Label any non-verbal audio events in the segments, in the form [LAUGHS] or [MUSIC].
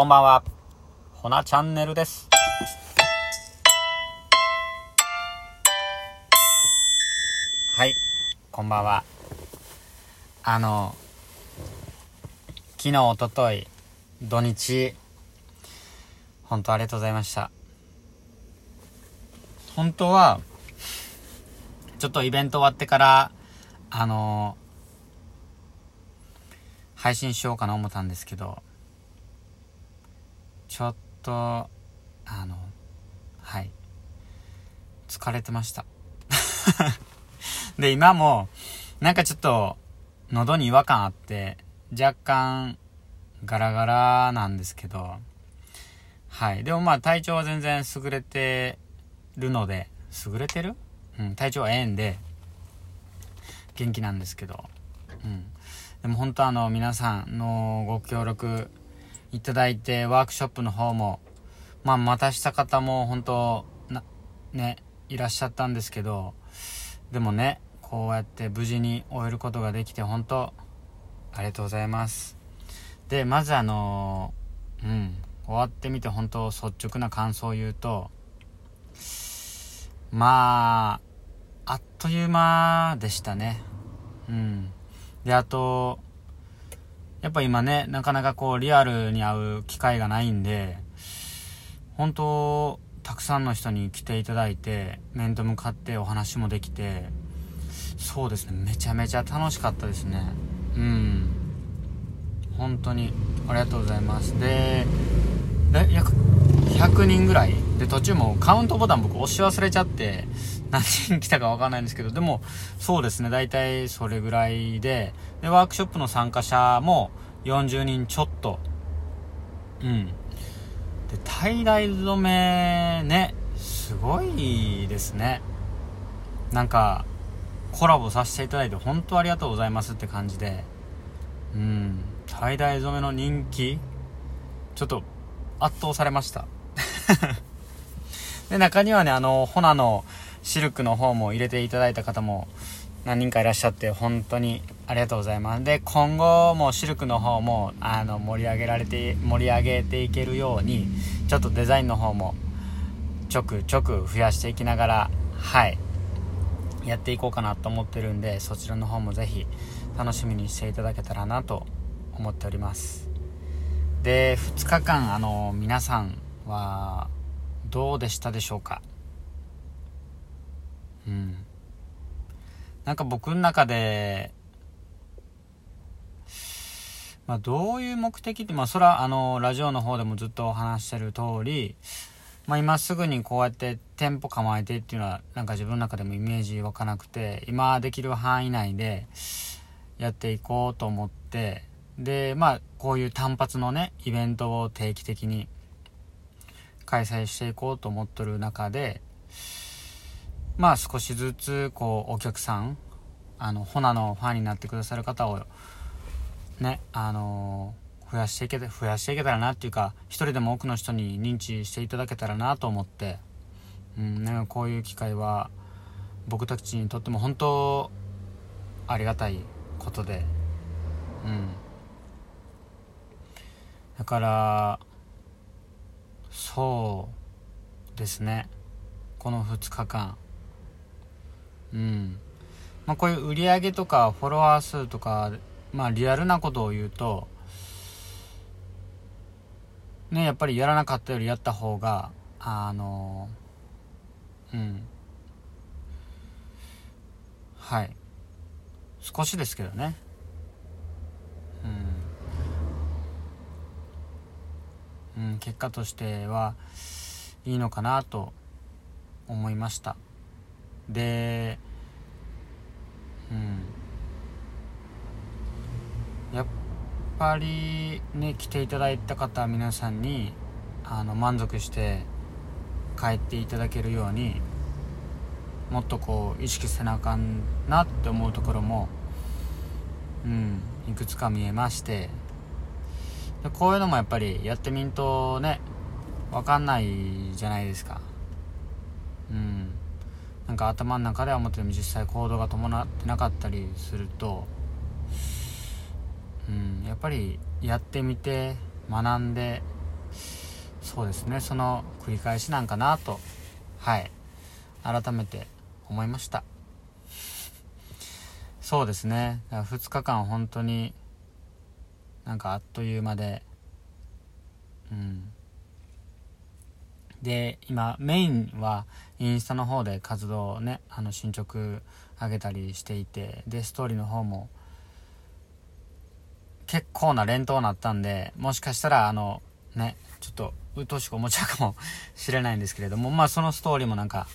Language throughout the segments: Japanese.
こんばんは。ほなチャンネルです。はい、こんばんは。あの、昨日、おととい、土日、本当ありがとうございました。本当は、ちょっとイベント終わってから、あの、配信しようかな思ったんですけど、ちょっと、あの、はい。疲れてました。[LAUGHS] で、今も、なんかちょっと、喉に違和感あって、若干、ガラガラなんですけど、はい。でもまあ体調は全然優れてるので、優れてる？うん、体調はええんで、元気なんですけど、うん。でも本当あの、皆さんのご協力いただいて、ワークショップの方も、まあ、またした方も本当な、ね、いらっしゃったんですけど、でもね、こうやって無事に終えることができて、本当ありがとうございます。で、まずあの、うん、終わってみて本当率直な感想を言うと、まあ、あっという間でしたね。うん。で、あと、やっぱ今ね、なかなかこう、リアルに会う機会がないんで、本当たくさんの人に来ていただいて、面と向かってお話もできて、そうですね、めちゃめちゃ楽しかったですね。うん。本当に、ありがとうございます。で、で約100人ぐらい？で途中もカウントボタン僕押し忘れちゃって何人来たか分かんないんですけどでもそうですね大体それぐらいででワークショップの参加者も40人ちょっと。うん。で tie ダイ染めねすごいですね。なんかコラボさせていただいて本当ありがとうございますって感じで。うん。tie ダイ染めの人気ちょっと圧倒されました。[LAUGHS] で中にはねあのホナのシルクの方も入れていただいた方も何人かいらっしゃって本当にありがとうございます。で今後もシルクの方もあの盛り上げられて盛り上げていけるようにちょっとデザインの方もちょくちょく増やしていきながらはい。やっていこうかなと思ってるんでそちらの方もぜひ楽しみにしていただけたらなと思っております。で2日間あの皆さんはどうでしたでしょうか？うん。なんか僕の中でまあどういう目的ってまあそれはあのラジオの方でもずっとお話してる通りまあ今すぐにこうやって店舗構えてっていうのはなんか自分の中でもイメージ湧かなくて今できる範囲内でやっていこうと思ってでまあこういう単発のねイベントを定期的に開催していこうと思っとる中でまあ少しずつこうお客さんあのホナのファンになってくださる方をねあの増やしていけた増やしていけたらなっていうか一人でも多くの人に認知していただけたらなと思って、うん、なんかこういう機会は僕たちにとっても本当ありがたいことでうん。だからそうですね。この2日間うん。まあこういう売り上げとかフォロワー数とかまあリアルなことを言うとねやっぱりやらなかったよりやった方があのうん。はい。少しですけどね。うん、うん、結果としてはいいのかなと思いました。でやっぱりね来ていただいた方皆さんにあの満足して帰っていただけるようにもっとこう意識せなあかんなって思うところもうんいくつか見えまして。でこういうのもやっぱりやってみんとね分かんないじゃないですか。なんか頭の中では思ってても実際行動が伴ってなかったりするとうんやっぱりやってみて学んでそうですねその繰り返しなんかなとはい改めて思いました。そうですね2日間本当になんかあっという間でうんで今メインはインスタの方で活動をねあの進捗上げたりしていてでストーリーの方も結構な連投になったんでもしかしたらあのねちょっと鬱陶しく思っちゃうかもしれないんですけれども [LAUGHS] まあそのストーリーもなんか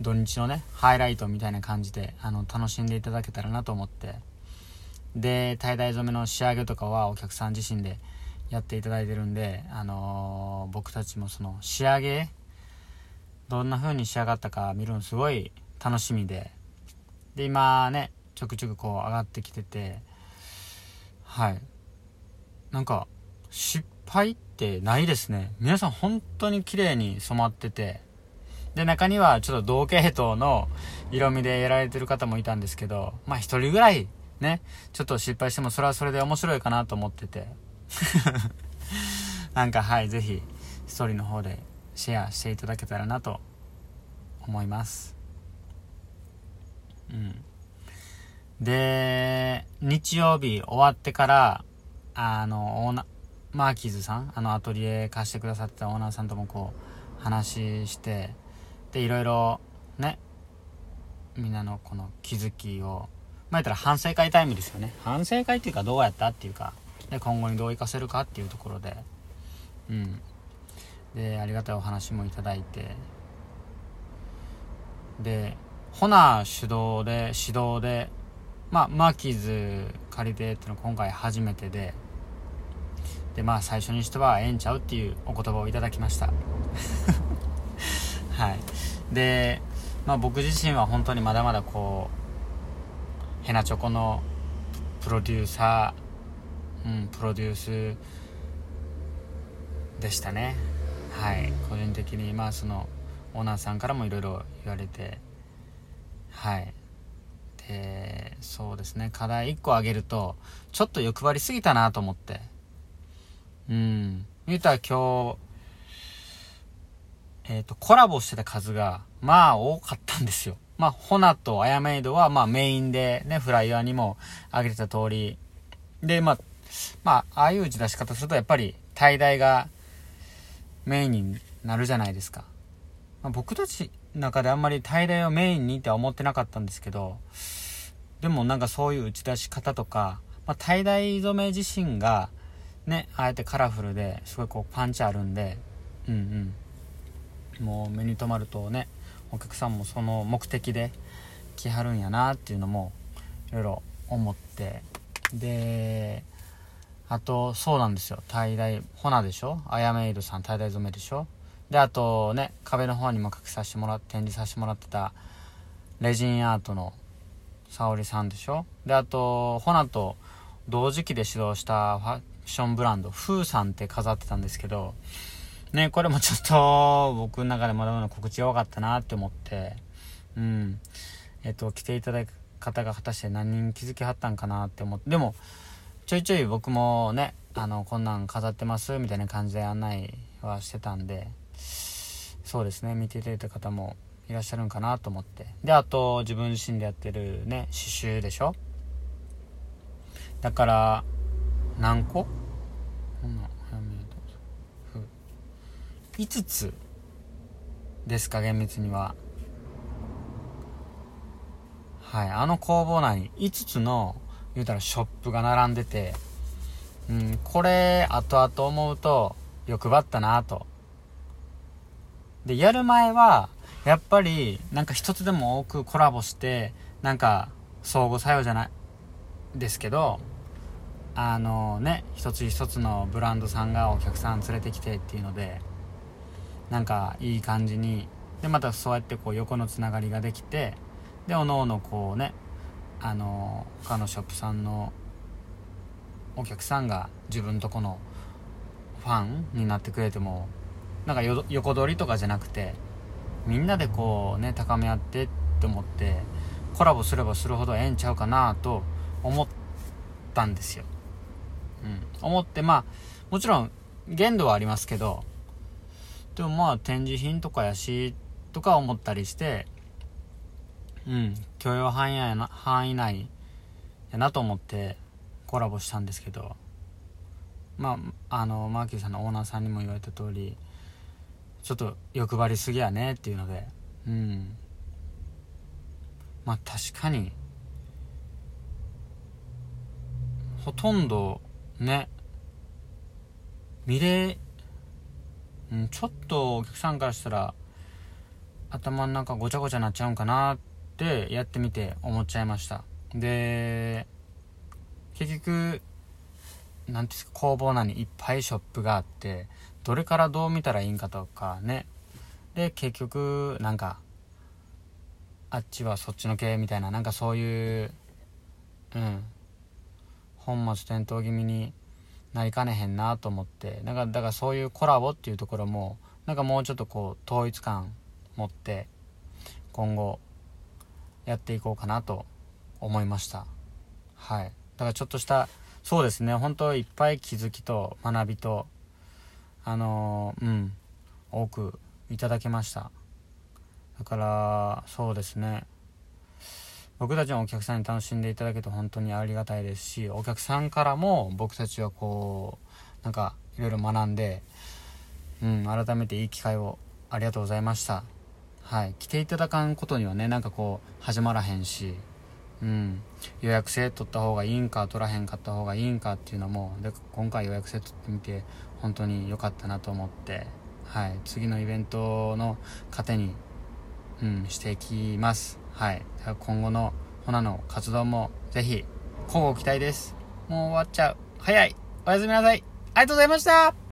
土日のねハイライトみたいな感じであの楽しんでいただけたらなと思って。で tie イ染めの仕上げとかはお客さん自身でやっていただいてるんで、あのー、僕たちもその仕上げどんな風に仕上がったか見るのすごい楽しみで。で今ねちょくちょくこう上がってきててはい。なんか失敗ってないですね。皆さん本当に綺麗に染まってて。で中にはちょっと同系統の色味でやられてる方もいたんですけどまあ一人ぐらいねちょっと失敗してもそれはそれで面白いかなと思ってて。[LAUGHS] なんかはいぜひストーリーの方でシェアしていただけたらなと思います。うん。で日曜日終わってからあのオーナーマーキーズさんあのアトリエ貸してくださったオーナーさんともこう話してでいろいろねみんなのこの気づきをまあ言ったら反省会タイムですよね。反省会っていうかどうやったっていうかで今後にどう生かせるかっていうところで。うん。でありがたいお話もいただいて。でホナー主導で指導でまあマーキーズ借りてっていうのは今回初めてで。でまあ最初にしてはええんちゃうっていうお言葉をいただきました。[LAUGHS] はい。でまあ僕自身は本当にまだまだこうヘナチョコのプロデューサー、うん、プロデュースでしたね。はい。個人的にまあそのオーナーさんからもいろいろ言われてはい。でそうですね。課題1個挙げるとちょっと欲張りすぎたなと思って。うん。言うたら今日えっ、ー、とコラボしてた数がまあ多かったんですよ。まあホナとアヤメイドはまあメインでねフライヤーにも挙げてた通り。でまあまあああいう打ち出し方するとやっぱり滞大がメインになるじゃないですか、まあ、僕たちの中であんまり大大をメインにっては思ってなかったんですけどでもなんかそういう打ち出し方とか、まあ、大大染め自身がねあえてカラフルですごいこうパンチあるんでうんうん。もう目に留まるとねお客さんもその目的で来はるんやなっていうのもいろいろ思って。であとそうなんですよ。大大ホナでしょ？アヤメイドさん大大染めでしょ？であとね壁の方にも書きさせてもらって展示させてもらってたレジンアートの沙織さんでしょ？であとホナと同時期で指導したファッションブランドフーさんって飾ってたんですけどねこれもちょっと僕の中でまだまだ告知弱かったなって思ってうん。えっと来ていただく方が果たして何人気づきはったんかなって思って。でもちょいちょい僕もねあのこんなん飾ってますみたいな感じで案内はしてたんでそうですね見ていただいた方もいらっしゃるんかなと思って。であと自分自身でやってるね刺繍でしょ？だから何個？5つですか厳密には。はいあの工房内に5つの言うたらショップが並んでてうんこれ後々思うと欲張ったなと。で、やる前は、やっぱり、なんか一つでも多くコラボして、なんか、相互作用じゃない、ですけど、あのね、一つ一つのブランドさんがお客さん連れてきてっていうので、なんかいい感じに、で、またそうやってこう横のつながりができて、で、おのおのこうね、あの、他のショップさんのお客さんが自分とこのファンになってくれてもなんか横取りとかじゃなくてみんなでこうね高め合ってって思ってコラボすればするほどええんちゃうかなと思ったんですよ、うん、思ってまあもちろん限度はありますけどでもまあ展示品とかやしとか思ったりしてうん。許容範囲やな範囲内やなと思ってコラボしたんですけどまああのマーキーさんのオーナーさんにも言われた通りちょっと欲張りすぎやねっていうのでうん。まあ確かにほとんどね見れうん、ちょっとお客さんからしたら頭の中ごちゃごちゃなっちゃうんかなってやってみて思っちゃいました。で結局何ていうんですか工房内にいっぱいショップがあってどれからどう見たらいいんかとかね。で結局なんかあっちはそっちの系みたいななんかそういううん。本末転倒気味になりかねへんなと思って。なんかだからそういうコラボっていうところもなんかもうちょっとこう統一感持って今後やっていこうかなと思いました。はい。だからちょっとしたそうですね。本当いっぱい気づきと学びとあのー、うん。多くいただきました。だからそうですね。僕たちのお客さんに楽しんでいただけて本当にありがたいですしお客さんからも僕たちはこうなんかいろいろ学んで、うん、改めていい機会をありがとうございました。はい来ていただかんことにはねなんかこう始まらへんしうん、予約制取った方がいいんか取らへんかった方がいいんかっていうのもで今回予約制取ってみて本当に良かったなと思って、はい、次のイベントの糧に、うん、していきますはい。今後のホナの活動もぜひ、交互期待です。もう終わっちゃう。早い。おやすみなさい。ありがとうございました